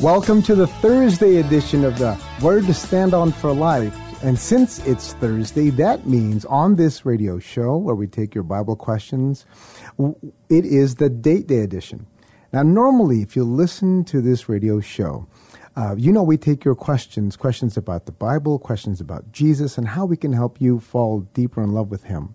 Welcome to the Thursday edition of the Word to Stand On for Life. And since it's Thursday, that means on this radio show where we take your Bible questions, it is the Date Day edition. Now, normally, if you listen to this radio show, uh, you know we take your questions, questions about the Bible, questions about Jesus, and how we can help you fall deeper in love with Him.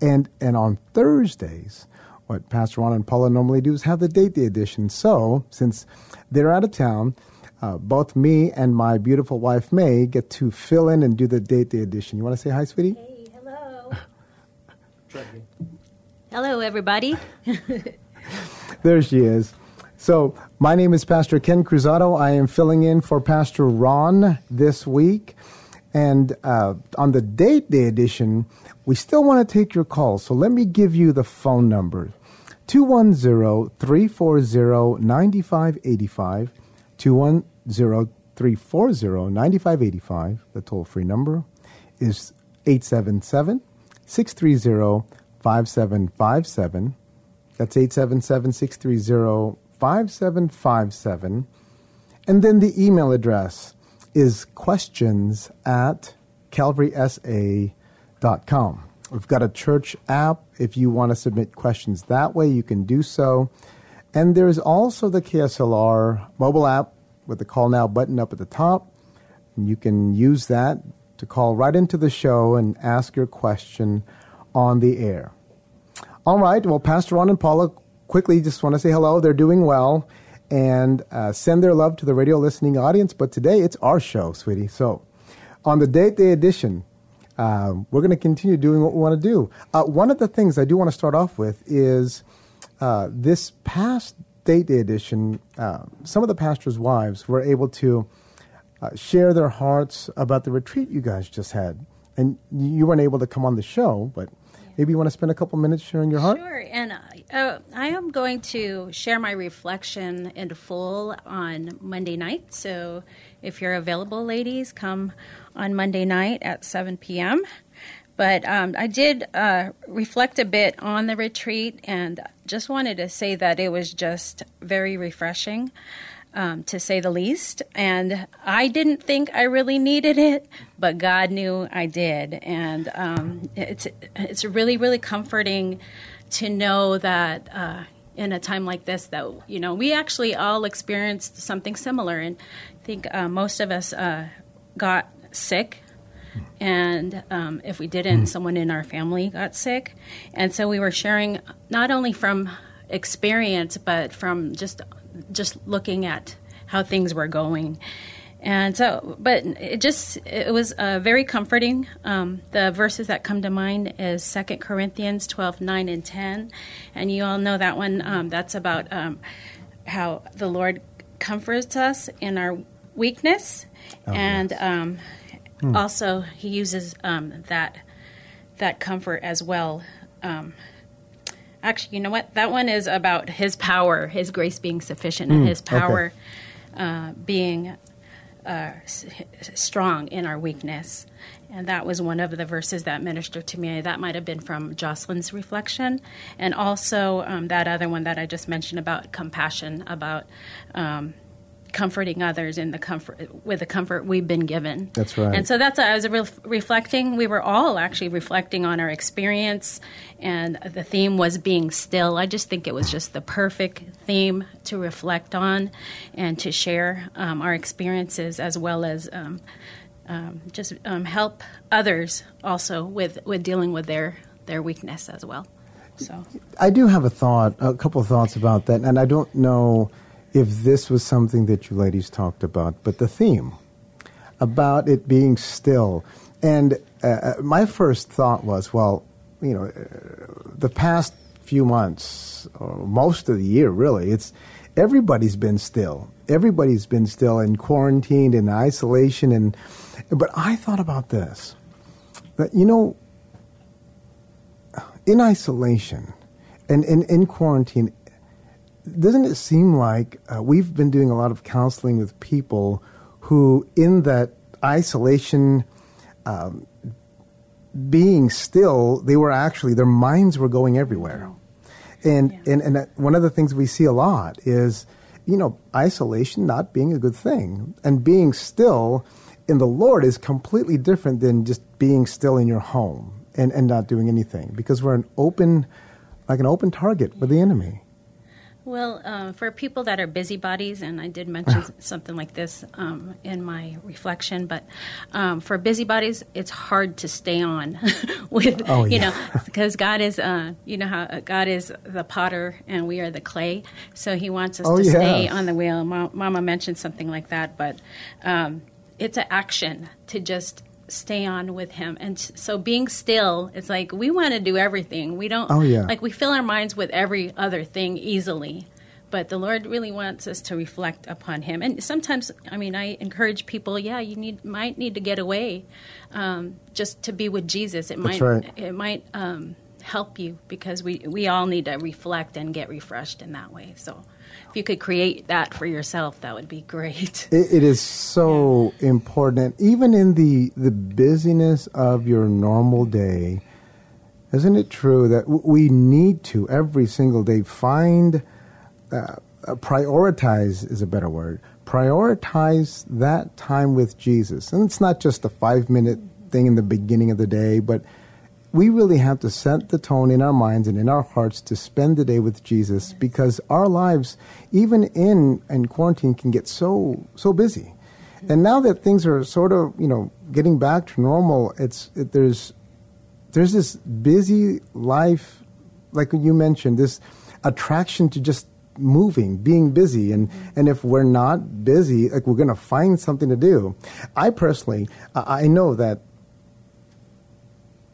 And and on Thursdays, what Pastor Ron and Paula normally do is have the date day edition. So since they're out of town, uh, both me and my beautiful wife May get to fill in and do the date day edition. You want to say hi, sweetie? Hey, hello. hello, everybody. There she is. So my name is Pastor Ken Cruzado. I am filling in for Pastor Ron this week. And uh, on the date day edition, we still want to take your calls. So let me give you the phone number 210 340 9585. 210 340 9585. The toll free number is 877 630 5757. That's 877 630 5757. And then the email address is questions at calvarysa.com. We've got a church app. If you want to submit questions that way, you can do so. And there's also the KSLR mobile app with the call now button up at the top. And you can use that to call right into the show and ask your question on the air. All right. Well, Pastor Ron and Paula quickly just want to say hello. They're doing well and uh, send their love to the radio listening audience. But today it's our show, sweetie. So on the date day edition, uh, we're going to continue doing what we want to do. Uh, one of the things I do want to start off with is uh, this past date day edition, uh, some of the pastors' wives were able to uh, share their hearts about the retreat you guys just had. And you weren't able to come on the show, but maybe you want to spend a couple minutes sharing your heart? Sure, and uh, I am going to share my reflection in full on Monday night. So if you're available, ladies, come on Monday night at 7 p.m. But um, I did uh, reflect a bit on the retreat and just wanted to say that it was just very refreshing. Um, to say the least. And I didn't think I really needed it, but God knew I did. And um, it's it's really really comforting to know that. Uh, in a time like this, that you know, we actually all experienced something similar, and I think uh, most of us uh, got sick and um, if we didn't, someone in our family got sick. And so we were sharing not only from experience, but from just just looking at how things were going. And so, but it just it was uh, very comforting. Um, the verses that come to mind is Second Corinthians twelve nine and ten, and you all know that one. Um, that's about um, how the Lord comforts us in our weakness, and um, also He uses um, that that comfort as well. Actually, you know what? That one is about His power, His grace being sufficient, and His okay. power uh, being uh, s- strong in our weakness. And that was one of the verses that ministered to me. That might have been from Jocelyn's reflection. And also um, that other one that I just mentioned about compassion, about um, comforting others in the comfort with the comfort we've been given. That's right. And so that's I was re- reflecting. We were all actually reflecting on our experience, and the theme was being still. I just think it was just the perfect theme to reflect on and to share um, our experiences as well as um, um, just um, help others also with, with dealing with their, their weakness as well. So I do have a thought, a couple of thoughts about that, and I don't know if this was something that you ladies talked about, but the theme about it being still. And uh, uh my first thought was, well, you know, uh, the past few months, or most of the year, really, it's everybody's been still. Everybody's been still in quarantine, in isolation, and but I thought about this that you know in isolation and in, in quarantine, doesn't it seem like uh, we've been doing a lot of counseling with people who, in that isolation, um, being still, they were actually, their minds were going everywhere. And, Yeah. and, and that- one of the things we see a lot is, you know, isolation not being a good thing. And being still in the Lord is completely different than just being still in your home and, and not doing anything because we're an open, like an open target for the enemy. Well, uh, for people that are busybodies, and I did mention something like this um, in my reflection, but um, for busybodies, it's hard to stay on with, Oh, you yeah. know, because God is, uh, you know, how God is the potter and we are the clay. So He wants us Oh, to stay on the wheel. Ma- Mama mentioned something like that, but um, it's an action to just stay on with him. And so being still it's like we want to do everything. We don't Oh, yeah. like we fill our minds with every other thing easily. But the lord really wants us to reflect upon him. And sometimes i mean i encourage people yeah you need might need to get away um, just to be with jesus. It That's might right. it might um, help you because we we all need to reflect and get refreshed in that way. So if you could create that for yourself that would be great It, it is so important, even in the the busyness of your normal day. Isn't it true that w- we need to every single day find uh, uh, prioritize is a better word. Prioritize that time with Jesus, and it's not just a five minute thing in the beginning of the day, but we really have to set the tone in our minds and in our hearts to spend the day with Jesus because our lives, even in, in quarantine, can get so so busy. And now that things are sort of you know getting back to normal, it's it, there's there's this busy life, like you mentioned, this attraction to just moving, being busy, and and if we're not busy, like we're going to find something to do. I personally, I I know that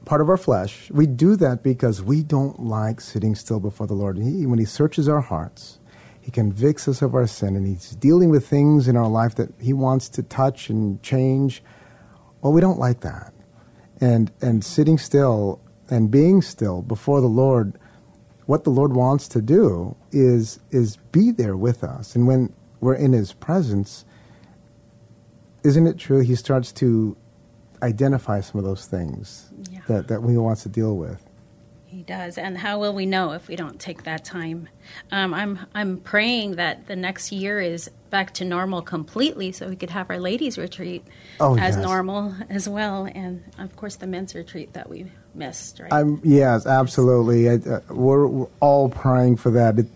part of our flesh. We do that because we don't like sitting still before the Lord. He, when He searches our hearts, He convicts us of our sin, and He's dealing with things in our life that He wants to touch and change. Well, we don't like that, and and sitting still and being still before the Lord. What the Lord wants to do is is be there with us, and when we're in His presence, isn't it true? He starts to identify some of those things Yeah. that, that he wants to deal with. He does, and how will we know if we don't take that time? Um, I'm I'm praying that the next year is back to normal completely, so we could have our ladies' retreat Oh, as yes. normal as well, and of course the men's retreat that we missed. Right? I'm, yes, absolutely. I, uh, we're, we're all praying for that. It,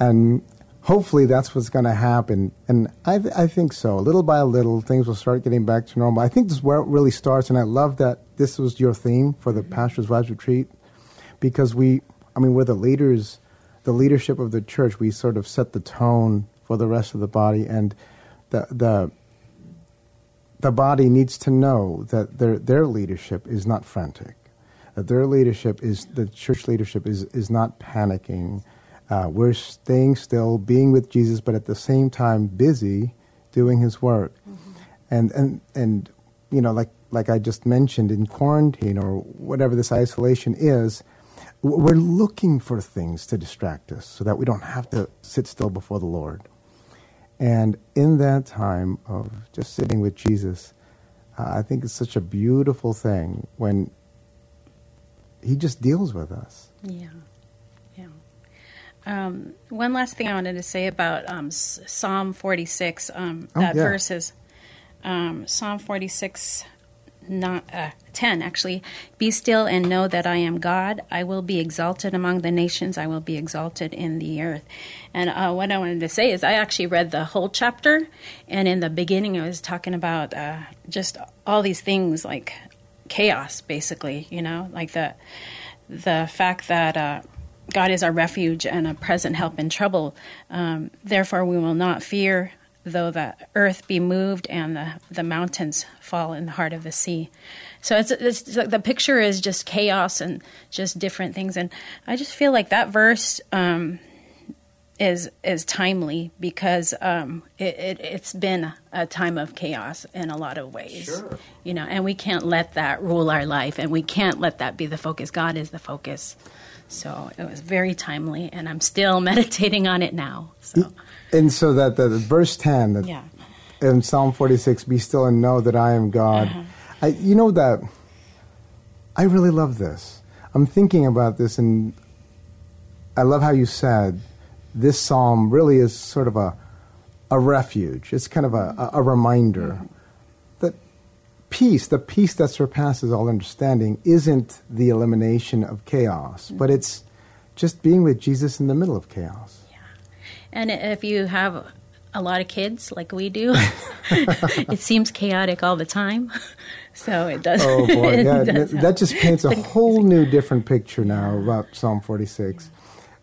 and hopefully that's what's going to happen. And I, th- I think so. Little by little, things will start getting back to normal. I think this is where it really starts. And I love that this was your theme for the mm-hmm. Pastor's Wives Retreat because we, I mean, we're the leaders, the leadership of the church. We sort of set the tone for the rest of the body. And the, the, the body needs to know that their, their leadership is not frantic, that their leadership is, the church leadership is, is not panicking. Uh, we're staying still, being with Jesus, but at the same time busy doing his work. And, and, and, you know, like, like I just mentioned, in quarantine or whatever this isolation is, we're looking for things to distract us so that we don't have to sit still before the Lord. And in that time of just sitting with Jesus, uh, I think it's such a beautiful thing when he just deals with us. Yeah. Um, one last thing I wanted to say about um, Psalm 46. Um, Oh, that yeah. verse is um, Psalm 46, not, uh, 10 actually. Be still and know that I am God. I will be exalted among the nations. I will be exalted in the earth. And uh, what I wanted to say is, I actually read the whole chapter, and in the beginning, I was talking about uh, just all these things like chaos, basically. You know, like the the fact that. God is our refuge and a present help in trouble. Um, therefore, we will not fear, though the earth be moved and the, the mountains fall in the heart of the sea. So it's, it's the picture is just chaos and just different things, and I just feel like that verse um, is is timely because um, it, it, has been a time of chaos in a lot of ways. Sure. You know, and we can't let that rule our life, and we can't let that be the focus. God is the focus. So it was very timely, and I'm still meditating on it now. So. And so that the, verse 10 that Yeah. in Psalm 46, be still and know that I am God. Uh-huh. I, you know that I really love this. I'm thinking about this, and I love how you said this psalm really is sort of a, a refuge. It's kind of a, a, a reminder that peace, the peace that surpasses all understanding, isn't the elimination of chaos, mm-hmm. but it's just being with Jesus in the middle of chaos. Yeah. And if you have a lot of kids like we do, it seems chaotic all the time. So it does. Oh boy, it yeah, does that help. just paints a whole new different picture now about Psalm 46.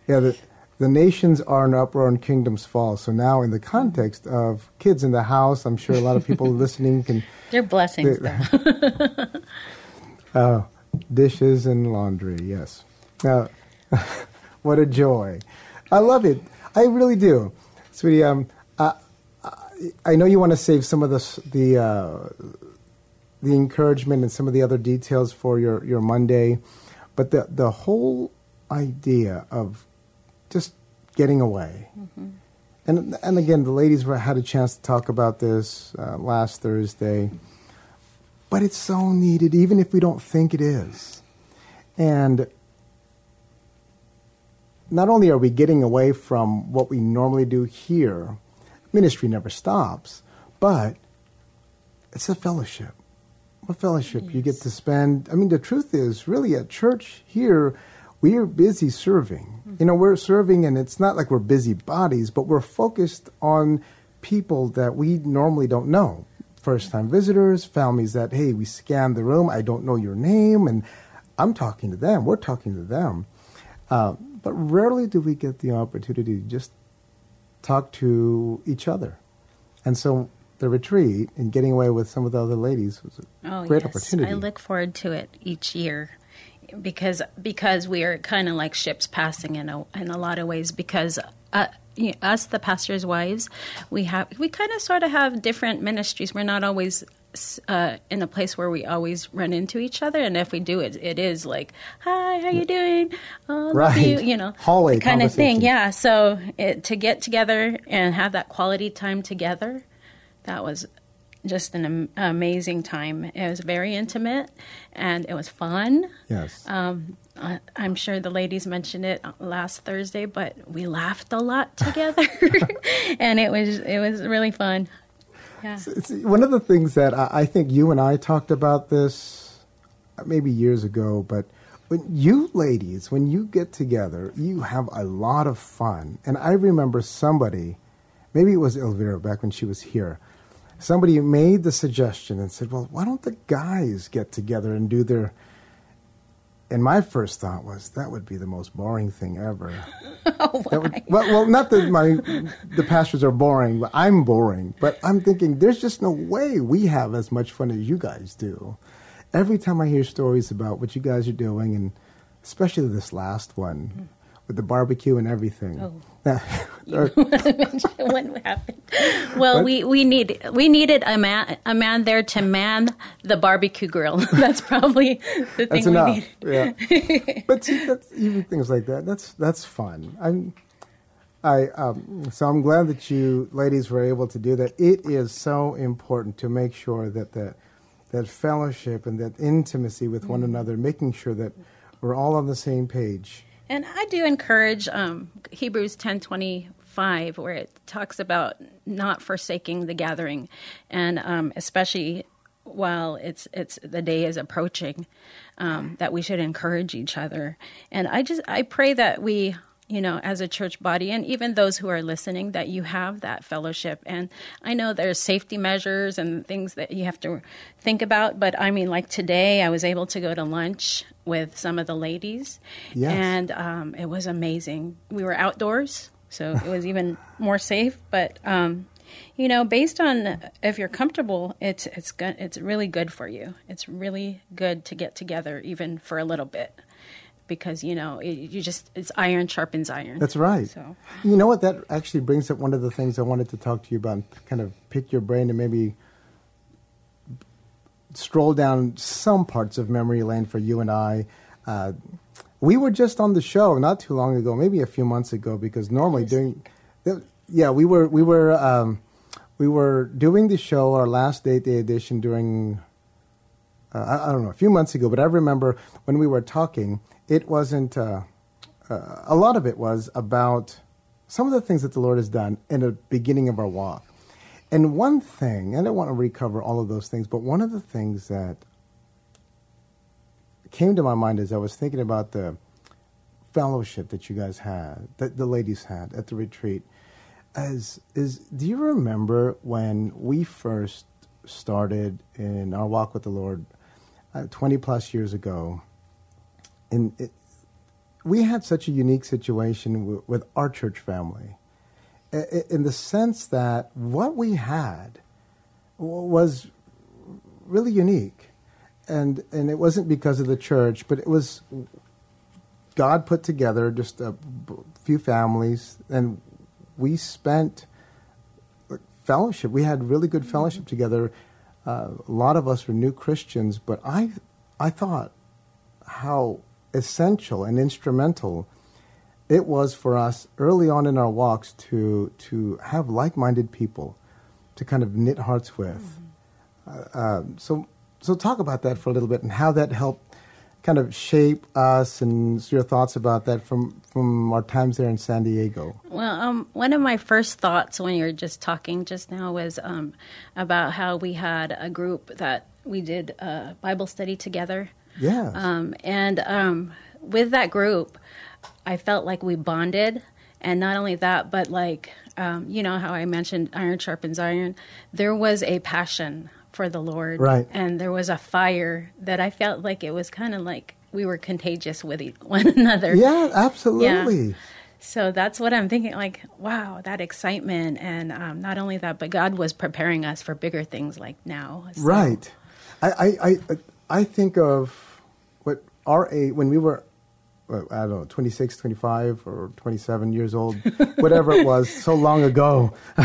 Yeah, the, the nations are in uproar and kingdoms fall. So now, in the context of kids in the house, I'm sure a lot of people listening can They're blessings. though. Oh, dishes and laundry, yes. Now, what a joy. I love it. I really do. Sweetie, um, I, I- know you want to save some of the, the, uh, the encouragement and some of the other details for your, your Monday, but the, the whole idea of getting away. And, and again, the ladies were, had a chance to talk about this uh, last Thursday but it's so needed, even if we don't think it is. And not only are we getting away from what we normally do here, ministry never stops, but it's a fellowship. A fellowship you get to spend. I mean, the truth is, really, at church here, we are busy serving. You know, we're serving, and it's not like we're busy bodies, but we're focused on people that we normally don't know. First time visitors, families that, hey, we scanned the room, I don't know your name, and I'm talking to them, we're talking to them. Uh, but rarely do we get the opportunity to just talk to each other. And so the retreat and getting away with some of the other ladies was a Oh, great yes. opportunity. I look forward to it each year because because we are kind of like ships passing in a in a lot of ways because uh, you know, us the pastors' wives we have we kind of sort of have different ministries. We're not always uh, in a place where we always run into each other, and if we do it, it is like, "Hi, how you doing? Oh, Right. you," you know, Hallway kind of thing. Yeah. So it, to get together and have that quality time together, that was just an am- amazing time. It was very intimate and it was fun. yes. Um, I- I'm sure the ladies mentioned it last Thursday, but we laughed a lot together, and it was it was really fun. Yeah. It's one of the things that I, I think you and I talked about this uh, maybe years ago, but when you ladies, when you get together, you have a lot of fun. And I remember somebody, maybe it was Elvira back when she was here, somebody made the suggestion and said, well, why don't the guys get together and do their. And my first thought was that would be the most boring thing ever. Oh that would, well, well, not that my the pastors are boring, but I'm boring. But I'm thinking there's just no way we have as much fun as you guys do. Every time I hear stories about what you guys are doing, and especially this last one mm-hmm. With the barbecue and everything. Oh. What happened? Well, What? we, we need we needed a man a man there to man the barbecue grill. That's probably the that's thing we enough. need. Yeah. but see, that's, even things like that. That's that's fun. I'm. I um, so I'm glad that you ladies were able to do that. It is so important to make sure that that that fellowship and that intimacy with one another, making sure that we're all on the same page. And I do encourage um, Hebrews ten twenty five, where it talks about not forsaking the gathering, and um, especially while it's it's the day is approaching, um, that we should encourage each other. And I just I pray that we you know, as a church body, and even those who are listening, that you have that fellowship. And I know there's safety measures and things that you have to think about, but I mean, like today, I was able to go to lunch with some of the ladies, Yes. and um, it was amazing. We were outdoors, so it was even more safe. But um, you know, based on if you're comfortable, it's it's good. It's really good for you. It's really good to get together, even for a little bit, because you know it, you just it's iron sharpens iron. That's right. So You know what? That actually brings up one of the things I wanted to talk to you about, and kind of pick your brain and maybe stroll down some parts of memory lane for you and I. Uh, we were just on the show not too long ago, maybe a few months ago, because normally during, yeah, we were we were um, we were doing the show, our last date day edition during uh, I, I don't know, a few months ago, but I remember when we were talking, it wasn't, uh, uh, a lot of it was about some of the things that the Lord has done in the beginning of our walk. And one thing, and I don't want to recover all of those things, but one of the things that came to my mind as I was thinking about the fellowship that you guys had, that the ladies had at the retreat, as is do you remember when we first started in our walk with the Lord uh, 20 plus years ago? And it, we had such a unique situation w- with our church family in the sense that what we had was really unique. And, and it wasn't because of the church, but it was God put together just a few families, and we spent fellowship. We had really good fellowship together. Uh, a lot of us were new Christians, but I, I thought how essential and instrumental it was for us early on in our walks to to have like-minded people to kind of knit hearts with. Uh, um, so so talk about that for a little bit and how that helped kind of shape us and your thoughts about that from from our times there in San Diego. Well, um, one of my first thoughts when you were just talking just now was um, about how we had a group that we did a Bible study together. Yeah. Um, and um, with that group, I felt like we bonded. And not only that, but like, um, you know how I mentioned iron sharpens iron? There was a passion for the Lord. Right. And there was a fire that I felt like it was kind of like we were contagious with one another. yeah, absolutely. Yeah. So that's what I'm thinking. Like, wow, that excitement, and um, not only that, but God was preparing us for bigger things like now. So- Right. I, I, I, think of what our age, when we were, well, I don't know, 26, 25, or 27 years old, whatever it was, so long ago.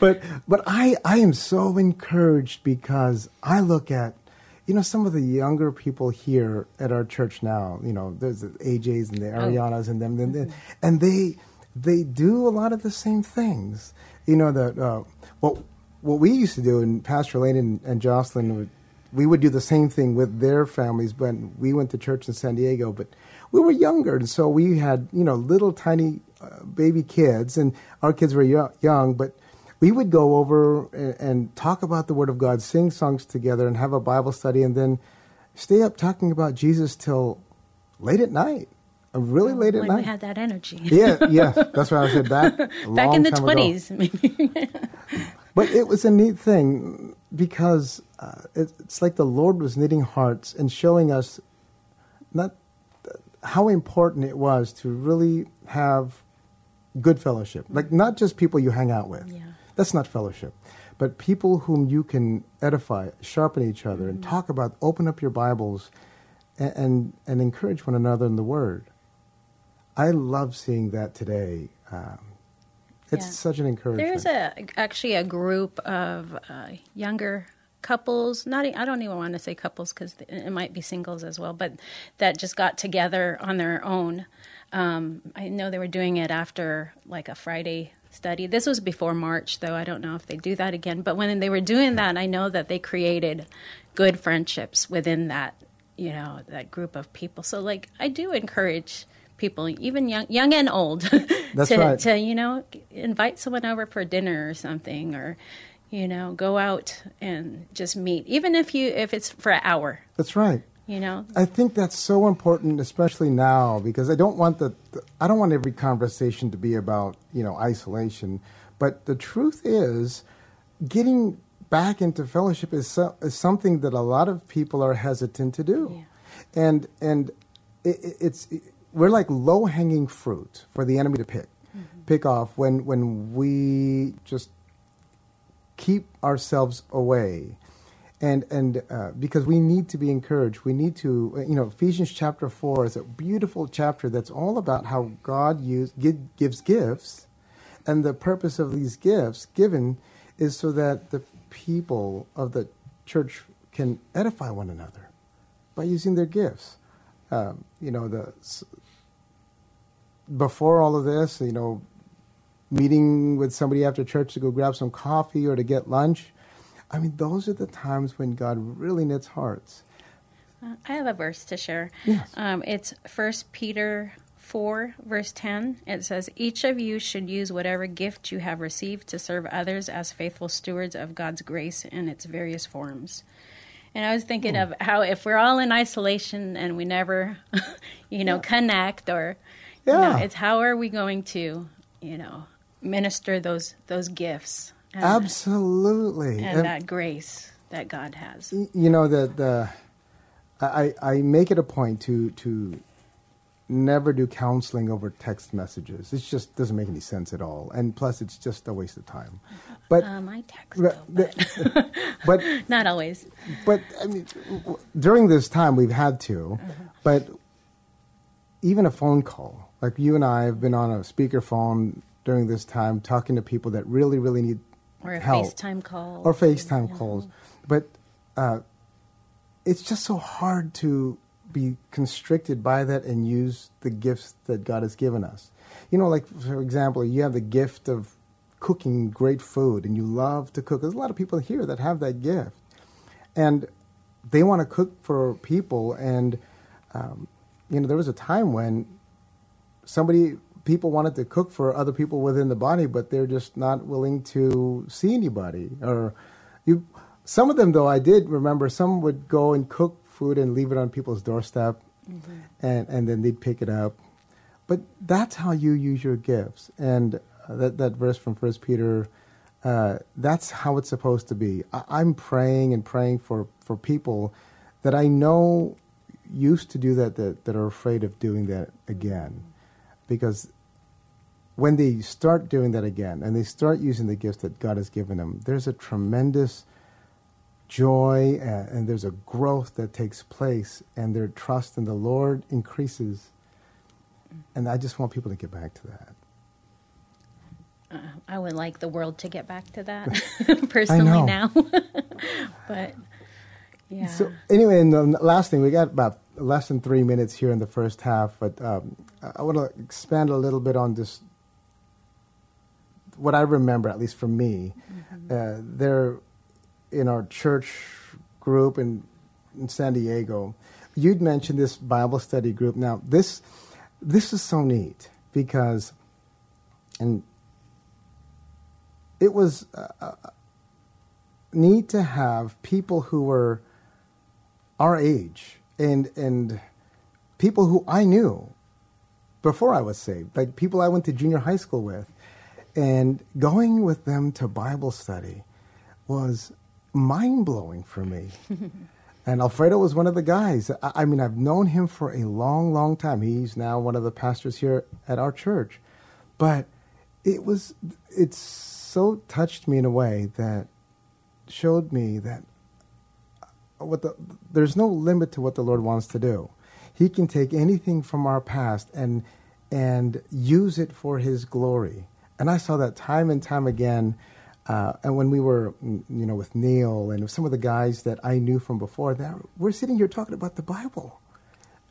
but but I, I am so encouraged because I look at, you know, some of the younger people here at our church now, you know, there's the AJs and the Arianas and them, and, and they, they do a lot of the same things. You know, that uh, what, what we used to do, and Pastor Lane and, and Jocelyn would, we would do the same thing with their families when we went to church in San Diego, but we were younger, and so we had you know little tiny uh, baby kids, and our kids were yo- young, but we would go over and, and talk about the Word of God, sing songs together, and have a Bible study, and then stay up talking about Jesus till late at night, really late at when night. we had that energy. yeah, yeah, that's why I said back Back in the twenties, maybe. But it was a neat thing because uh, it, it's like the Lord was knitting hearts and showing us not how important it was to really have good fellowship. Like not just people you hang out with. Yeah. That's not fellowship. But people whom you can edify, sharpen each other, and talk about, open up your Bibles, and, and, and encourage one another in the Word. I love seeing that today. Um, it's Yeah. such an encouragement. There's a actually a group of uh, younger couples. Not i don't even want to say couples because it might be singles as well, but that just got together on their own. Um, I know they were doing it after like a Friday study. This was before March, though. I don't know if they do that again. But when they were doing that, I know that they created good friendships within that, you know, that group of people. So, like, I do encourage people, even young, young and old, That's to, right. to you know invite someone over for dinner or something, or You know, go out and just meet, even if you if it's for an hour. That's right. You know, I think that's so important, especially now, because I don't want the, the I don't want every conversation to be about you know isolation. But the truth is, getting back into fellowship is, so, is something that a lot of people are hesitant to do, Yeah. and and it, it- it's we're like low hanging fruit for the enemy to pick pick off when when we just keep ourselves away. And and uh, because we need to be encouraged. We need to uh, you know ephesians chapter 4 is a beautiful chapter that's all about how god use, gi- gives gifts. And the purpose of these gifts given is so that the people of the church can edify one another by using their gifts um, you know the before all of this you know meeting with somebody after church to go grab some coffee or to get lunch. I mean, those are the times when God really knits hearts. Uh, I have a verse to share. Yes. Um, it's First Peter four, verse ten. It says, "Each of you should use whatever gift you have received to serve others as faithful stewards of God's grace in its various forms." And I was thinking Hmm. of how if we're all in isolation and we never, you know, connect or, you know, Yeah. it's how are we going to, you know, minister those those gifts and, Absolutely. and And, that grace that God has. you know the the I I make it a point to to never do counseling over text messages. It just doesn't make any sense at all, and plus it's just a waste of time. But Uh, my text, but, though, but but not always. but I mean, w- during this time we've had to, but even a phone call, like you and I have been on a speakerphone during this time, talking to people that really, really need Or a help, FaceTime call. or FaceTime calls, but uh, it's just so hard to be constricted by that and use the gifts that God has given us. You know, like for example, you have the gift of cooking great food, and you love to cook. There's a lot of people here that have that gift and they want to cook for people and um, you know there was a time when somebody people wanted to cook for other people within the body but they're just not willing to see anybody or you some of them though i did remember some would go and cook food and leave it on people's doorstep and and then they'd pick it up. But that's how you use your gifts. And uh, that that verse from first peter uh, that's how it's supposed to be. I, i'm praying and praying for for people that i know used to do that that, that are afraid of doing that again. Because when they start doing that again and they start using the gifts that god has given them there's a tremendous joy and, and there's a growth that takes place and their trust in the lord increases and i just want people to get back to that I would like the world to get back to that personally now. but yeah. So anyway, and the last thing we got about less than three minutes here in the first half, but um, I- want to expand a little bit on this. What I remember, at least for me, uh, there in our church group in in San Diego, you'd mentioned this Bible study group. Now this this is so neat because, and it was uh, neat to have people who were our age and and people who I knew before I was saved, like people I went to junior high school with, and going with them to Bible study was mind blowing for me. and Alfredo was one of the guys. I, I mean, I've known him for a long, long time. He's now one of the pastors here at our church, but it was it's so touched me in a way that showed me that what the, there's no limit to what the Lord wants to do. He can take anything from our past and and use it for His glory. And I saw that time and time again. Uh, and when we were, you know, with Neil and some of the guys that I knew from before, that we're sitting here talking about the Bible.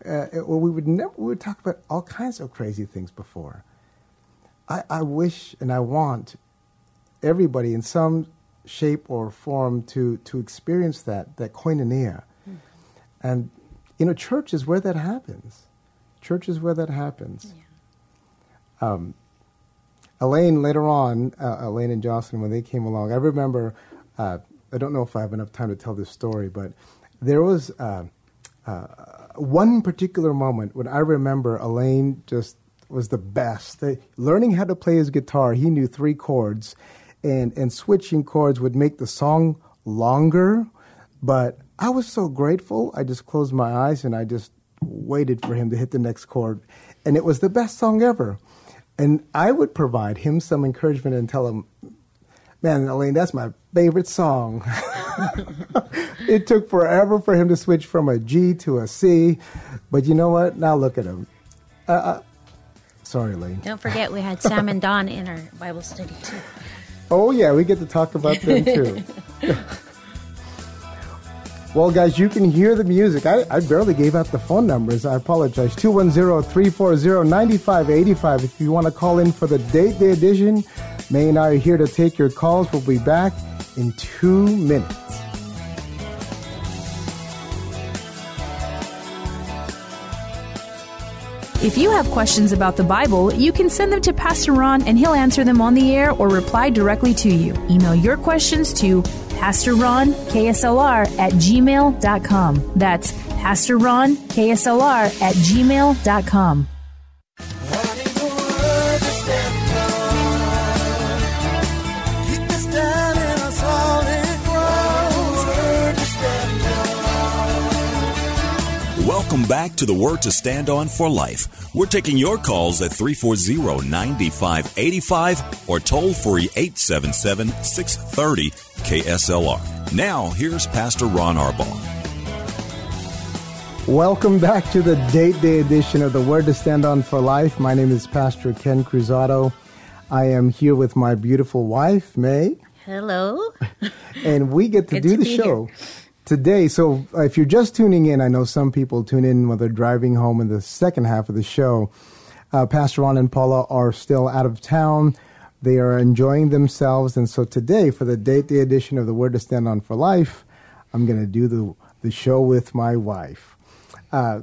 Uh, well, we would never we would talk about all kinds of crazy things before. I, I wish and I want everybody in some shape or form to to experience that that koinonia, and you know, church is where that happens. Church is where that happens. Um, Elaine, later on, uh, Elaine and Jocelyn, when they came along, I remember, uh, I don't know if I have enough time to tell this story, but there was uh, uh, one particular moment when I remember Elaine just was the best. Learning how to play his guitar, he knew three chords, and, and switching chords would make the song longer, but I was so grateful. I just closed my eyes and I just waited for him to hit the next chord. And it was the best song ever. And I would provide him some encouragement and tell him, man, Elaine, that's my favorite song. it took forever for him to switch from a G to a C. But you know what? Now look at him. Uh, uh, sorry, Elaine. Don't forget, we had Sam and Don in our Bible study too. Oh, yeah, we get to talk about them too. Well, guys, you can hear the music. I, I barely gave out the phone numbers. I apologize. 210 340 9585. If you want to call in for the date day edition, May and I are here to take your calls. We'll be back in two minutes. If you have questions about the Bible, you can send them to Pastor Ron and he'll answer them on the air or reply directly to you. Email your questions to Pastor Ron KSLR at gmail.com. That's Pastor Ron KSLR at gmail.com. Welcome back to the Word to Stand On for Life. We're taking your calls at 340 9585 or toll free 877 630 KSLR. Now, here's Pastor Ron Arbaugh. Welcome back to the date day edition of the Word to Stand On for Life. My name is Pastor Ken Cruzado. I am here with my beautiful wife, May, Hello. and we get to Good do to the show here. Today. So, if you're just tuning in, I know some people tune in when they're driving home in the second half of the show. Uh, Pastor Ron and Paula are still out of town. They are enjoying themselves, and so today, for the date day edition of the Word to Stand On for Life, I'm going to do the the show with my wife. Uh,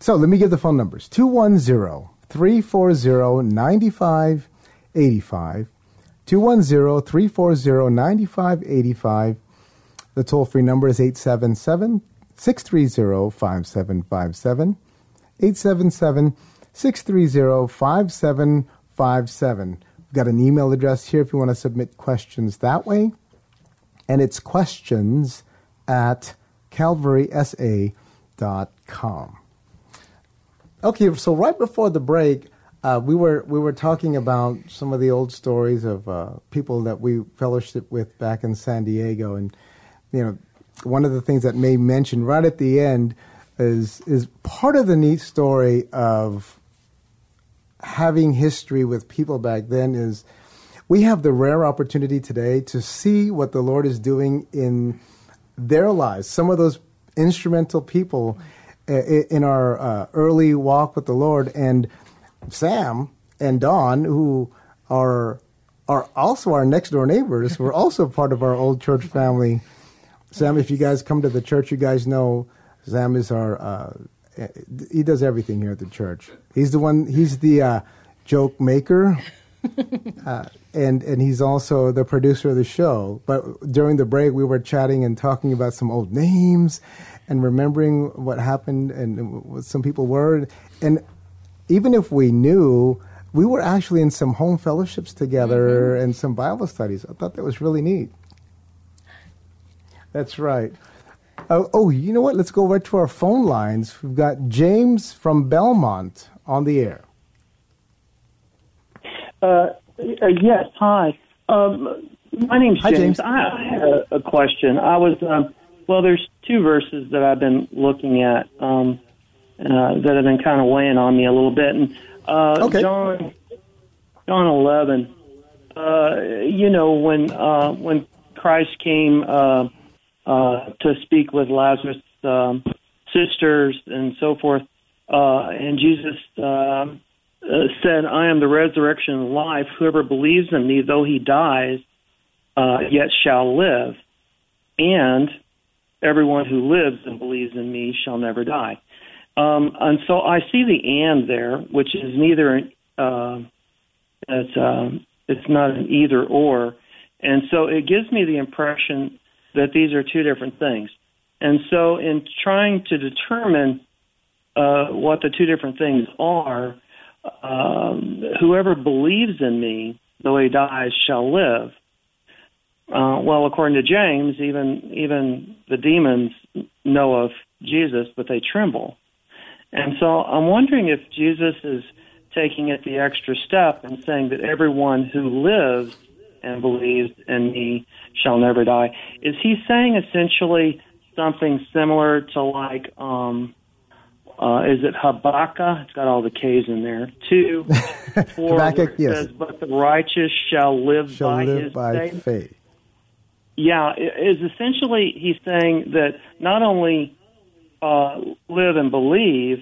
so let me give the phone numbers 210 340 9585. 210 340 9585. The toll free number is 877 630 5757. 877 630 5757. We've got an email address here if you want to submit questions that way. And it's questions at calvarysa.com. Okay, so right before the break, uh, we were we were talking about some of the old stories of uh, people that we fellowship with back in San Diego, and you know, one of the things that May mentioned right at the end is is part of the neat story of having history with people back then is we have the rare opportunity today to see what the Lord is doing in their lives. Some of those instrumental people uh, in our uh, early walk with the Lord, and Sam and Don, who are are also our next door neighbors, were also part of our old church family. Sam, if you guys come to the church, you guys know Sam is our. Uh, he does everything here at the church. He's the one. He's the uh, joke maker uh, and and he's also the producer of the show. But during the break, we were chatting and talking about some old names and remembering what happened and what some people were. And even if we knew, we were actually in some home fellowships together and some Bible studies. I thought that was really neat. That's right. Oh, oh, you know what? Let's go right to our phone lines. We've got James from Belmont on the air. Uh, uh, yes, hi. Um, my name's Hi, James. James. I, I had a, a question. I was um, well. There's two verses that I've been looking at um, uh, that have been kind of weighing on me a little bit. And uh, Okay. John, John 11. Uh, you know when uh, when Christ came uh, uh, to speak with Lazarus' um, sisters and so forth, uh, and Jesus. Um, uh, said, I am the resurrection and life. Whoever believes in me, though he dies, uh, yet shall live. And everyone who lives and believes in me shall never die. Um, and so I see the and there, which is neither uh, that um, it's not an either or, and so it gives me the impression that these are two different things. And so, in trying to determine uh, what the two different things are, um, whoever believes in me, though he dies, shall live. Uh, well, according to James, even even the demons know of Jesus, but they tremble. And so I'm wondering if Jesus is taking it the extra step and saying that everyone who lives and believes in me shall never die. Is he saying essentially something similar to like um uh, is it Habakkuk? It's got all the K's in there. Two, four, Habakkuk, yes. says, but the righteous shall live Shall by live his by faith. faith. Yeah, is essentially he's saying that not only uh, live and believe,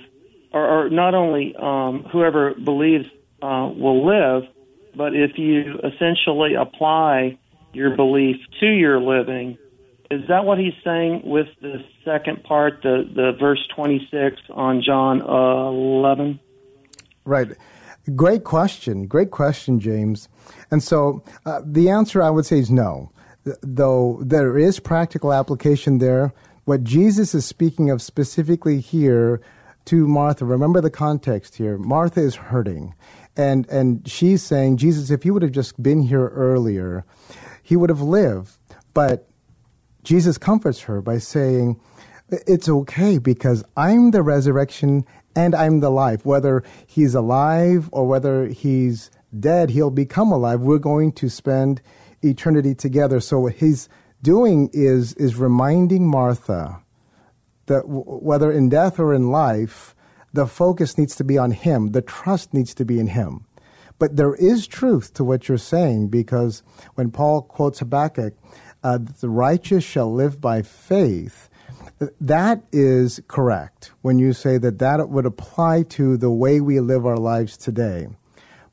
or, or not only um, whoever believes uh, will live, but if you essentially apply your belief to your living, is that what he's saying with the second part, the, the verse 26 on John uh, 11? Right. Great question. Great question, James. And so uh, the answer I would say is no. Th- Though there is practical application there, what Jesus is speaking of specifically here to Martha, remember the context here. Martha is hurting. And, and she's saying, Jesus, if you would have just been here earlier, he would have lived. But Jesus comforts her by saying, It's okay because I'm the resurrection and I'm the life. Whether he's alive or whether he's dead, he'll become alive. We're going to spend eternity together. So what he's doing is, is reminding Martha that w- whether in death or in life, the focus needs to be on him, the trust needs to be in him. But there is truth to what you're saying because when Paul quotes Habakkuk, uh, the righteous shall live by faith, that is correct when you say that that would apply to the way we live our lives today.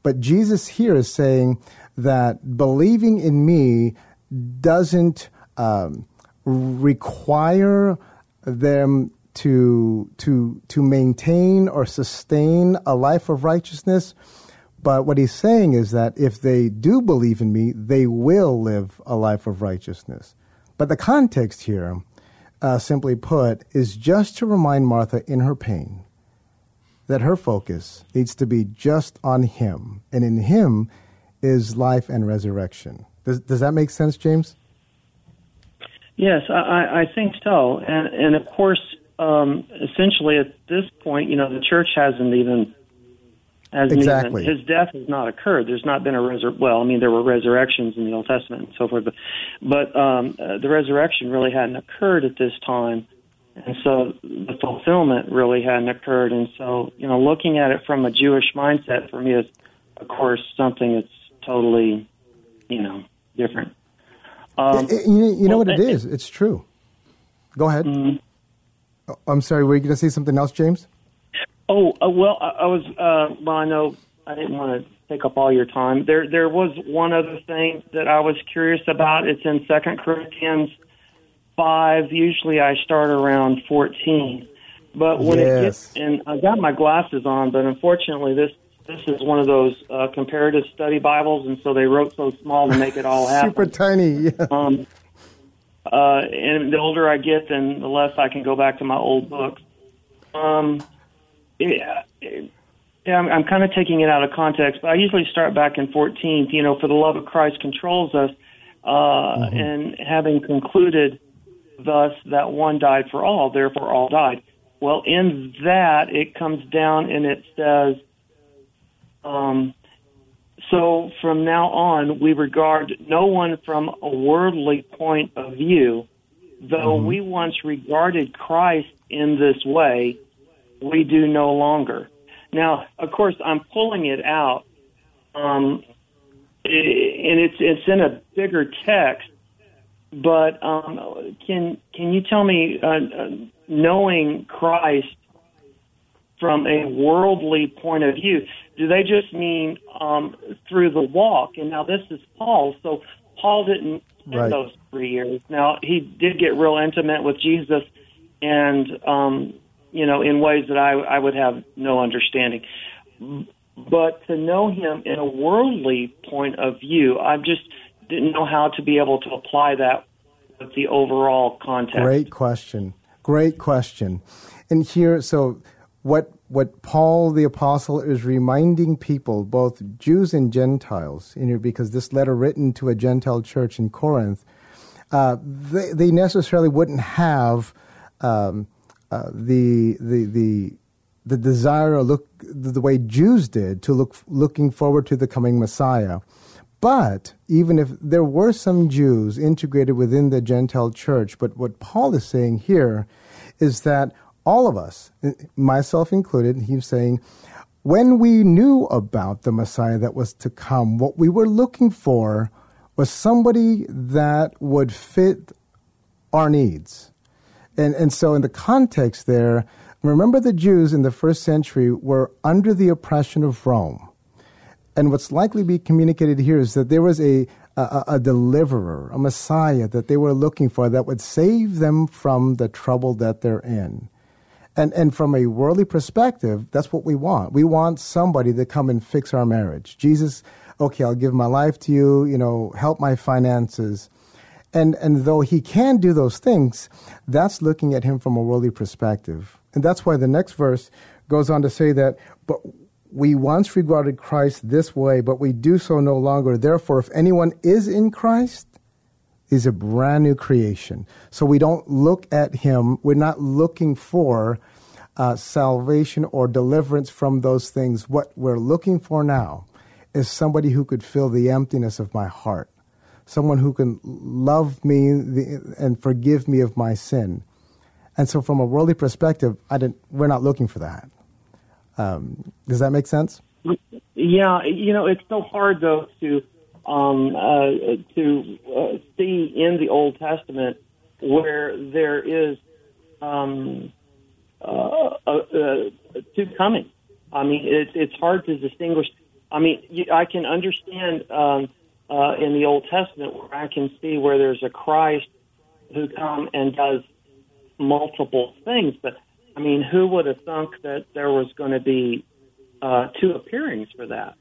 But Jesus here is saying that believing in me doesn't um, require them to to to maintain or sustain a life of righteousness. But what he's saying is that if they do believe in me, they will live a life of righteousness. But the context here, uh, simply put, is just to remind Martha in her pain that her focus needs to be just on him. And in him is life and resurrection. Does, does that make sense, James? Yes, I, I think so, and and of course, um, essentially at this point, you know, the church hasn't even hasn't Exactly. even his death has not occurred. There's not been a resur- well, I mean, there were resurrections in the Old Testament and so forth, but but um, uh, the resurrection really hadn't occurred at this time, and so the fulfillment really hadn't occurred, and so you know, looking at it from a Jewish mindset for me is, of course, something that's totally, you know, different. Um, I- I- you, you know well, what it I- is? It's true. Go ahead. Mm-hmm. Oh, I'm sorry, were you going to say something else, James? Oh uh, well, I, I was. Uh, well, I know I didn't want to take up all your time. There, there was one other thing that I was curious about. It's in Second Corinthians five. Usually, I start around fourteen, but when it gets and I got my glasses on, but unfortunately, this this is one of those uh, comparative study Bibles, and so they wrote so small to make it all happen. Super tiny. Yeah. Um, uh, and the older I get, then the less I can go back to my old books. Um, yeah, yeah, I'm, I'm kind of taking it out of context, but I usually start back in 14th. You know, for the love of Christ controls us, uh, and having concluded thus that one died for all, therefore all died. Well, in that it comes down and it says, um, so from now on, we regard no one from a worldly point of view. Though we once regarded Christ in this way, we do no longer. Now, of course, I'm pulling it out, um, and it's it's in a bigger text. But um, can can you tell me, uh, uh, knowing Christ from a worldly point of view, do they just mean um, through the walk? And now this is Paul, so Paul didn't spend Right. those three years. Now he did get real intimate with Jesus, and um, you know, in ways that I I would have no understanding. but to know him in a worldly point of view, I just didn't know how to be able to apply that with the overall context. Great question. Great question. And here, so what what Paul the apostle is reminding people, both Jews and Gentiles, in here, because this letter written to a Gentile church in Corinth, uh, they, they necessarily wouldn't have um, uh, the the the the desire or look the way Jews did to look looking forward to the coming Messiah. But even if there were some Jews integrated within the Gentile church, but what Paul is saying here is that all of us, uh, myself included, he's saying, when we knew about the Messiah that was to come, what we were looking for was somebody that would fit our needs. And, and so, in the context there, remember the Jews in the first century were under the oppression of Rome. And what's likely to be communicated here is that there was a, a, a, deliverer, a Messiah that they were looking for that would save them from the trouble that they're in. And, and from a worldly perspective, that's what we want. We want somebody to come and fix our marriage. Jesus, okay, I'll give my life to you, you know, help my finances. And, and though he can do those things, that's looking at him from a worldly perspective. And that's why the next verse goes on to say that, but we once regarded Christ this way, but we do so no longer. Therefore, if anyone is in Christ, is a brand new creation. So we don't look at him, we're not looking for uh, salvation or deliverance from those things. What we're looking for now is somebody who could fill the emptiness of my heart, someone who can love me and forgive me of my sin. And so, from a worldly perspective, I didn't, we're not looking for that. Um, does that make sense? Yeah, you know, it's so hard though to um, uh, to uh, see in the Old Testament where there is um, uh, uh, uh, two coming. I mean, it's it's hard to distinguish. I mean, you, I can understand um, uh, in the Old Testament where I can see where there's a Christ who come and does multiple things, but I mean, who would have thunk that there was going to be uh, two appearings for that?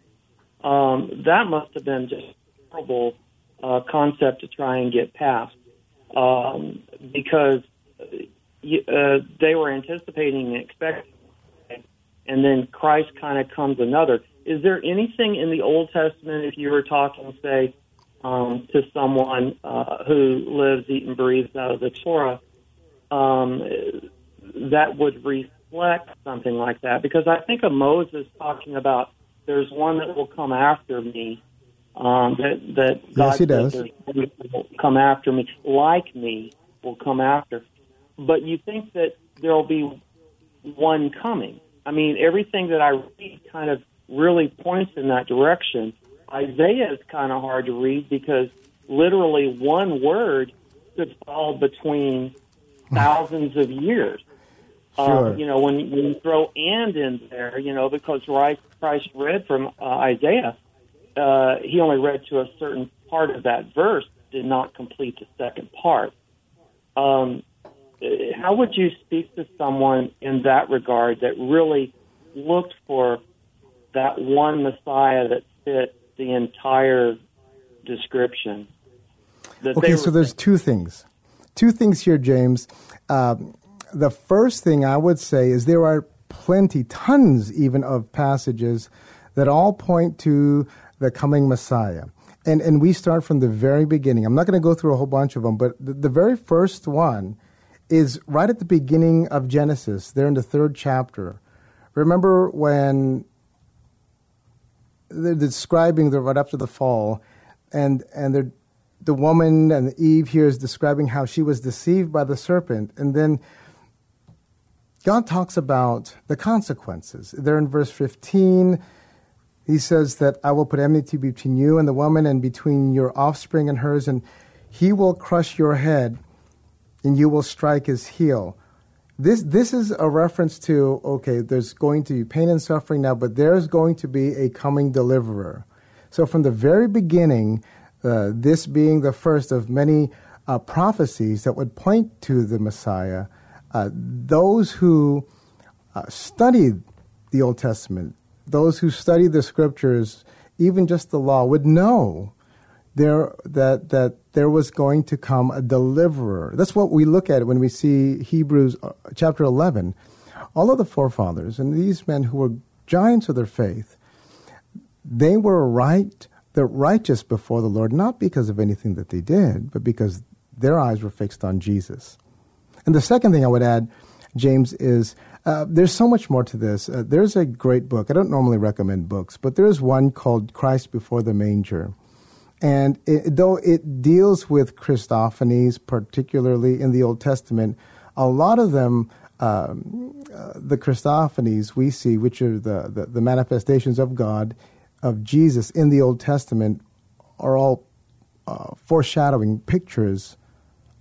Um, that must have been just a horrible uh, concept to try and get past um, because uh, they were anticipating and expecting, and then Christ kind of comes another. Is there anything in the Old Testament, if you were talking, say, um, to someone uh, who lives, eats, and breathes out of the Torah, um, that would reflect something like that? Because I think of Moses talking about there's one that will come after me. Um, that that God yes, he does. Will come after me, like me, will come after. But you think that there will be one coming. I mean, everything that I read kind of really points in that direction. Isaiah is kind of hard to read because literally one word could fall between thousands of years. Uh, sure. Uh, you know, when, when you throw and in there, you know, because Christ read from uh, Isaiah, uh, he only read to a certain part of that verse, did not complete the second part. Um, how would you speak to someone in that regard that really looked for that one Messiah that fit the entire description? okay, so there's two things. Two things here, James. Um, the first thing I would say is there are plenty, tons even of passages that all point to the coming Messiah. And, and we start from the very beginning. I'm not going to go through a whole bunch of them, but the, the very first one is right at the beginning of Genesis, there in the third chapter. Remember when they're describing the right after the fall, and and the woman and Eve here is describing how she was deceived by the serpent, and then God talks about the consequences. There in verse 15, he says that I will put enmity between you and the woman, and between your offspring and hers, and he will crush your head, and you will strike his heel. This, this is a reference to okay, there's going to be pain and suffering now, but there's going to be a coming deliverer. So, from the very beginning, uh, this being the first of many uh, prophecies that would point to the Messiah, uh, those who uh, studied the Old Testament those who study the scriptures, even just the law, would know there that that there was going to come a deliverer. That's what we look at when we see Hebrews uh, chapter 11. All of the forefathers and these men who were giants of their faith, they were right, they're righteous before the Lord, not because of anything that they did, but because their eyes were fixed on Jesus. And the second thing I would add, James, is uh, there's so much more to this. Uh, there's a great book. I don't normally recommend books, but there's one called Christ Before the Manger. And it, though it deals with Christophanies, particularly in the Old Testament, a lot of them, um, uh, the Christophanies we see, which are the, the, the, manifestations of God, of Jesus in the Old Testament, are all uh, foreshadowing pictures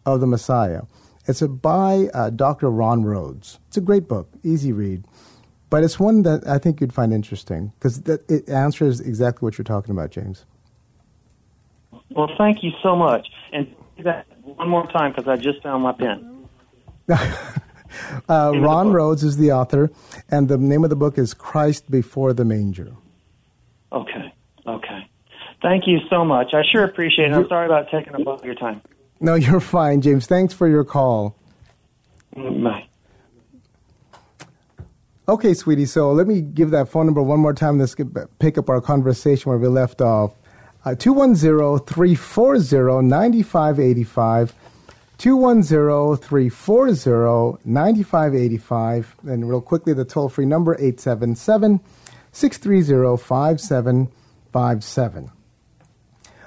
of the Messiah. It's a, by uh, Dr. Ron Rhodes. It's a great book, easy read. But it's one that I think you'd find interesting because it answers exactly what you're talking about, James. Well, thank you so much. And that one more time because I just found my pen. uh, Ron Rhodes is the author, and the name of the book is Christ Before the Manger. Okay. Okay. Thank you so much. I sure appreciate it. I'm sorry about taking up all your time. No, you're fine, James. Thanks for your call. Bye. Okay, sweetie. So let me give that phone number one more time. Let's get, pick up our conversation where we left off. Uh, 210 340 9585. 210 340 9585. And real quickly, the toll free number 877 630 5757.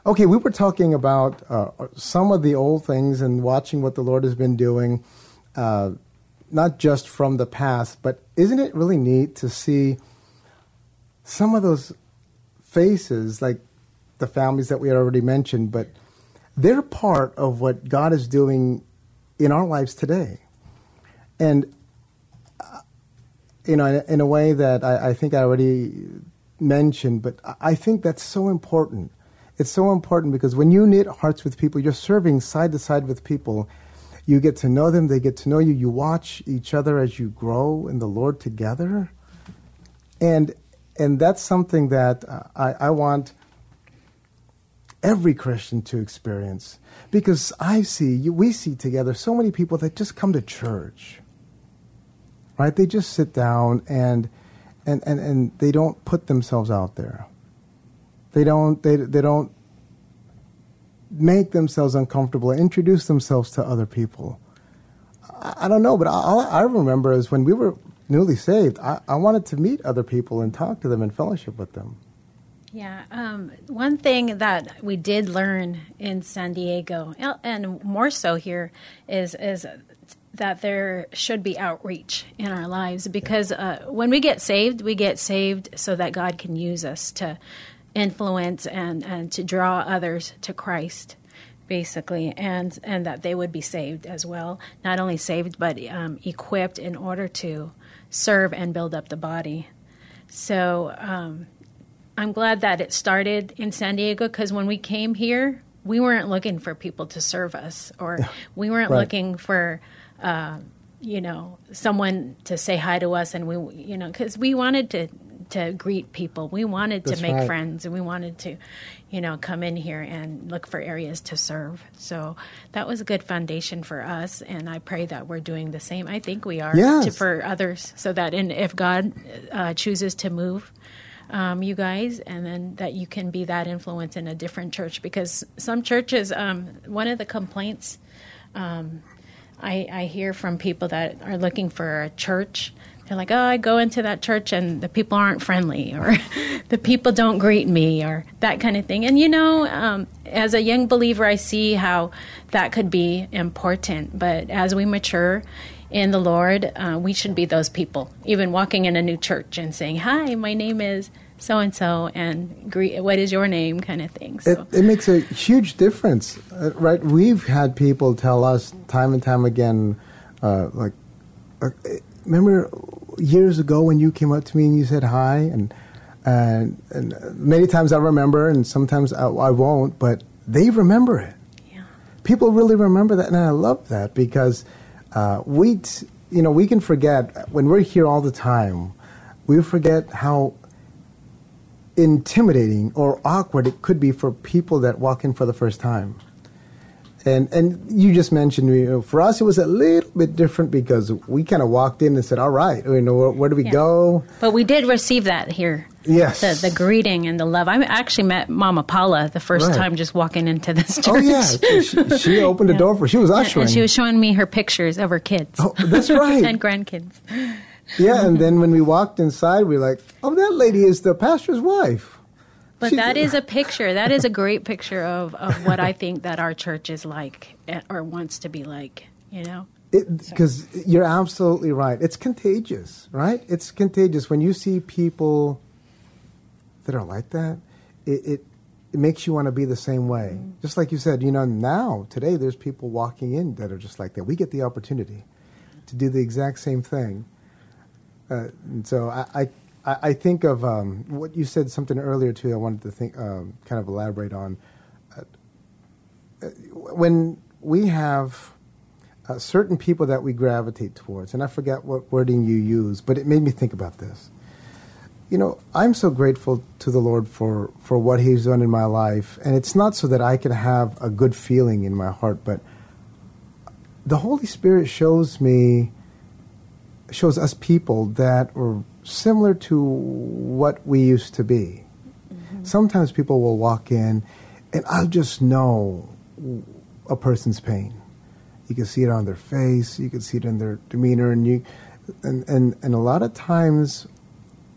Okay, we were talking about uh, some of the old things and watching what the Lord has been doing, uh, not just from the past, but isn't it really neat to see some of those faces, like the families that we already mentioned, but they're part of what God is doing in our lives today. And, uh, you know, in, in, a way that I, I think I already mentioned, but I think that's so important it's so important because when you knit hearts with people, you're serving side to side with people. You get to know them, they get to know you. You watch each other as you grow in the Lord together. And, and that's something that uh, I, I want every Christian to experience. Because I see, we see together so many people that just come to church, right? They just sit down and, and, and, and they don't put themselves out there. They don't, they, they don't make themselves uncomfortable, introduce themselves to other people. I, I don't know, but all I remember is when we were newly saved, I, I wanted to meet other people and talk to them and fellowship with them. Yeah, um, one thing that we did learn in San Diego, and more so here, is is that there should be outreach in our lives because uh, when we get saved, we get saved so that God can use us to influence and, and to draw others to Christ basically and and that they would be saved as well. Not only saved but um, equipped in order to serve and build up the body. So um, i'm glad that it started in san diego because when we came here we weren't looking for people to serve us or we weren't right. looking for uh, you know someone to say hi to us and we you know because we wanted to to greet people. We wanted That's to make right. friends and we wanted to, you know, come in here and look for areas to serve. So that was a good foundation for us. And I pray that we're doing the same. I think we are yes. to, for others so that in, if God uh, chooses to move, um, you guys, and then that you can be that influence in a different church. Because some churches, um, one of the complaints um, I, I hear from people that are looking for a church they're like, oh, I go into that church and the people aren't friendly, or the people don't greet me, or that kind of thing. And you know, um, as a young believer, I see how that could be important. But as we mature in the Lord, uh, we should be those people. Even walking in a new church and saying, "Hi, my name is." So and so, and greet. What is your name? Kind of thing. So. It, it makes a huge difference, uh, right? We've had people tell us time and time again, uh, like, uh, remember years ago when you came up to me and you said hi, and and, and many times I remember, and sometimes I, I won't, but they remember it. Yeah. People really remember that, and I love that because uh, we, t- you know, we can forget when we're here all the time. We forget how intimidating or awkward it could be for people that walk in for the first time. And and you just mentioned, you know, for us it was a little bit different because we kind of walked in and said, "All right, you know, where, where do we Yeah. go?" But we did receive that here. Yes. The, the greeting and the love. I actually met Mama Paula the first Right. time just walking into this oh, church. Oh yeah, she, she opened the door for. She was ushering. And she was showing me her pictures of her kids. Oh, that's right. and grandkids. yeah, and then when we walked inside, we were like, "Oh, that lady is the pastor's wife." But She- that is a picture. That is a great picture of, of what I think that our church is like eh, or wants to be like, you know? Because you're absolutely right. It's contagious, right? It's contagious when you see people that are like that. It it, it makes you want to be the same way. Just like you said, you know, now today there's people walking in that are just like that. We get the opportunity to do the exact same thing. Uh, and so I, I I I think of um, what you said something earlier too. I wanted to think, um, kind of elaborate on uh, when we have uh, certain people that we gravitate towards, and I forget what wording you use, but it made me think about this. You know, I'm so grateful to the Lord for, for what He's done in my life, and it's not so that I can have a good feeling in my heart, but the Holy Spirit shows me, shows us people that are similar to what we used to be. Sometimes people will walk in, and I'll just know a person's pain. You can see it on their face. You can see it in their demeanor, and you, and and, and a lot of times,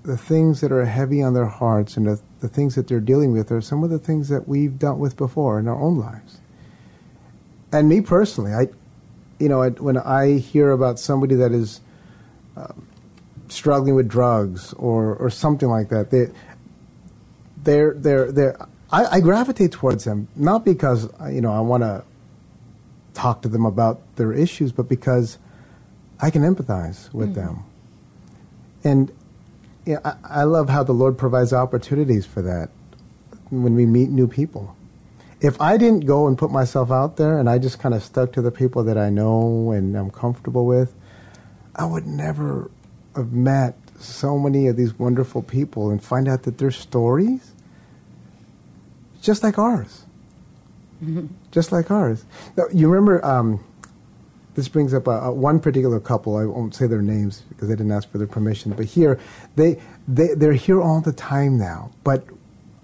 the things that are heavy on their hearts and the, the things that they're dealing with are some of the things that we've dealt with before in our own lives. And me personally, I, you know, I, when I hear about somebody that is um, struggling with drugs or or something like that, they they're they're they're I, I gravitate towards them not because you know I want to talk to them about their issues, but because I can empathize with hmm. them. And yeah, I, I love how the Lord provides opportunities for that when we meet new people. If I didn't go and put myself out there and I just kind of stuck to the people that I know and I'm comfortable with, I would never have met so many of these wonderful people and find out that their stories just like ours. Just like ours. Now, you remember, um, this brings up a, a one particular couple. I won't say their names because they didn't ask for their permission. But here, they, they, they're here all the time now. But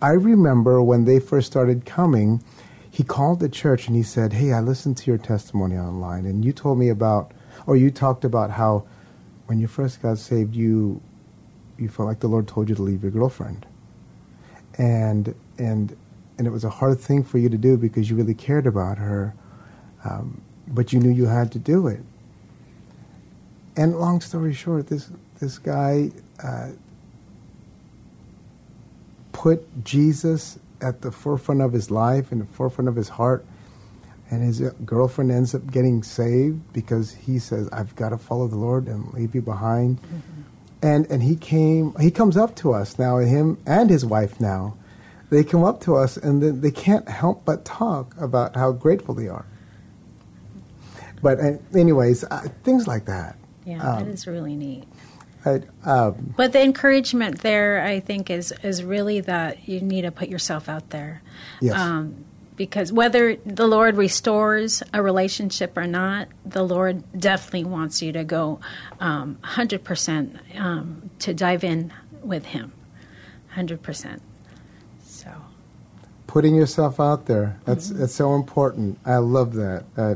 I remember when they first started coming, he called the church and he said, Hey, I listened to your testimony online, and you told me about, or you talked about how when you first got saved, you, you felt like the Lord told you to leave your girlfriend. And, and, and it was a hard thing for you to do because you really cared about her, um, but you knew you had to do it. And long story short, this, this guy uh, put Jesus at the forefront of his life and the forefront of his heart. And his girlfriend ends up getting saved because he says, "I've got to follow the Lord and leave you behind." And and he came. He comes up to us now. Him and his wife now, they come up to us and then they can't help but talk about how grateful they are. But uh, anyways, uh, things like that. Yeah, Um, that is really neat. I, um, But the encouragement there, I think, is is really that you need to put yourself out there. Yes. Um, because whether the Lord restores a relationship or not, the Lord definitely wants you to go um, 100% um, to dive in with Him. 100%. So, putting yourself out there. That's that's so important. I love that. Uh,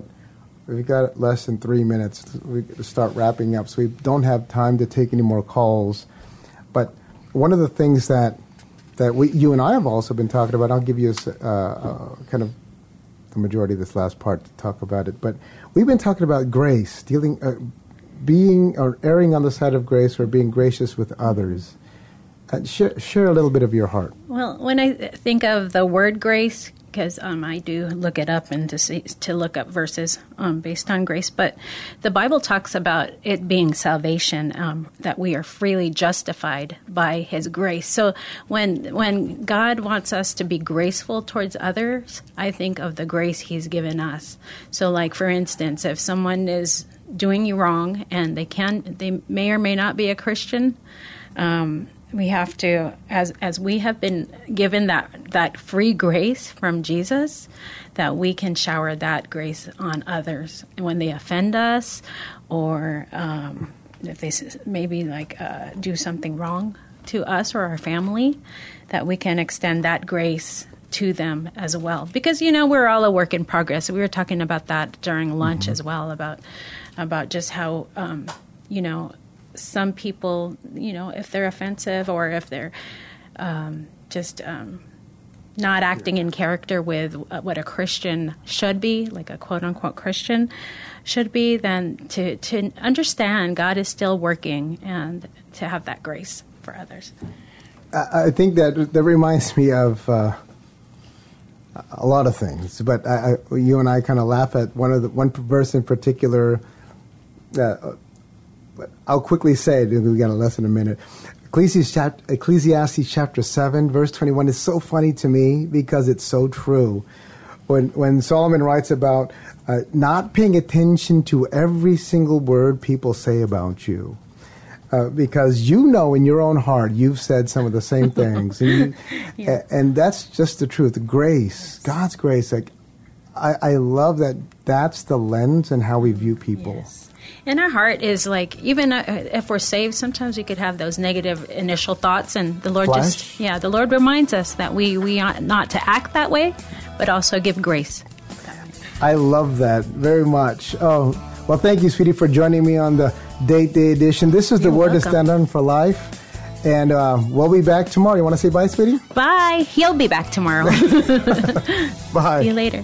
we've got less than three minutes. We to start wrapping up, so we don't have time to take any more calls. But one of the things that that we, you and I have also been talking about. I'll give you a, uh, uh, kind of the majority of this last part to talk about it. But we've been talking about grace, dealing, uh, being or erring on the side of grace, or being gracious with others. Uh, share, share a little bit of your heart. well, when I think of the word grace, because um, I do look it up and to see, to look up verses um, based on grace, but the Bible talks about it being salvation, um, that we are freely justified by His grace. So when when God wants us to be graceful towards others, I think of the grace He's given us. So, like for instance, if someone is doing you wrong and they can, they may or may not be a Christian. Um, we have to as as we have been given that that free grace from Jesus that we can shower that grace on others. When they offend us or um, if they maybe like uh, do something wrong to us or our family that we can extend that grace to them as well. Because you know we're all a work in progress. We were talking about that during lunch mm-hmm. as well about about just how um, you know some people, you know, if they're offensive or if they're um, just um, not acting in character with what a Christian should be, like a quote unquote Christian should be, then to, to understand God is still working and to have that grace for others. I think that that reminds me of uh, a lot of things, but I, I, you and I kind of laugh at one of the one verse in particular. Uh, I'll quickly say it. We got a less than a minute. Ecclesiastes chapter 7, verse 21 is so funny to me because it's so true. When, when Solomon writes about uh, not paying attention to every single word people say about you, uh, because you know in your own heart you've said some of the same things, and, you, yeah. and that's just the truth. Grace, God's grace. Like, I, I love that. That's the lens and how we view people. Yes. And our heart is like, even uh, if we're saved, sometimes we could have those negative initial thoughts, and the Lord Flash. just, yeah, the Lord reminds us that we we ought not to act that way, but also give grace. I love that very much. Oh, well, thank you, sweetie, for joining me on the Date Day edition. This is the You're Word welcome. to Stand on for Life. And uh, we'll be back tomorrow. You want to say bye, sweetie? Bye. He'll be back tomorrow. bye. See you later.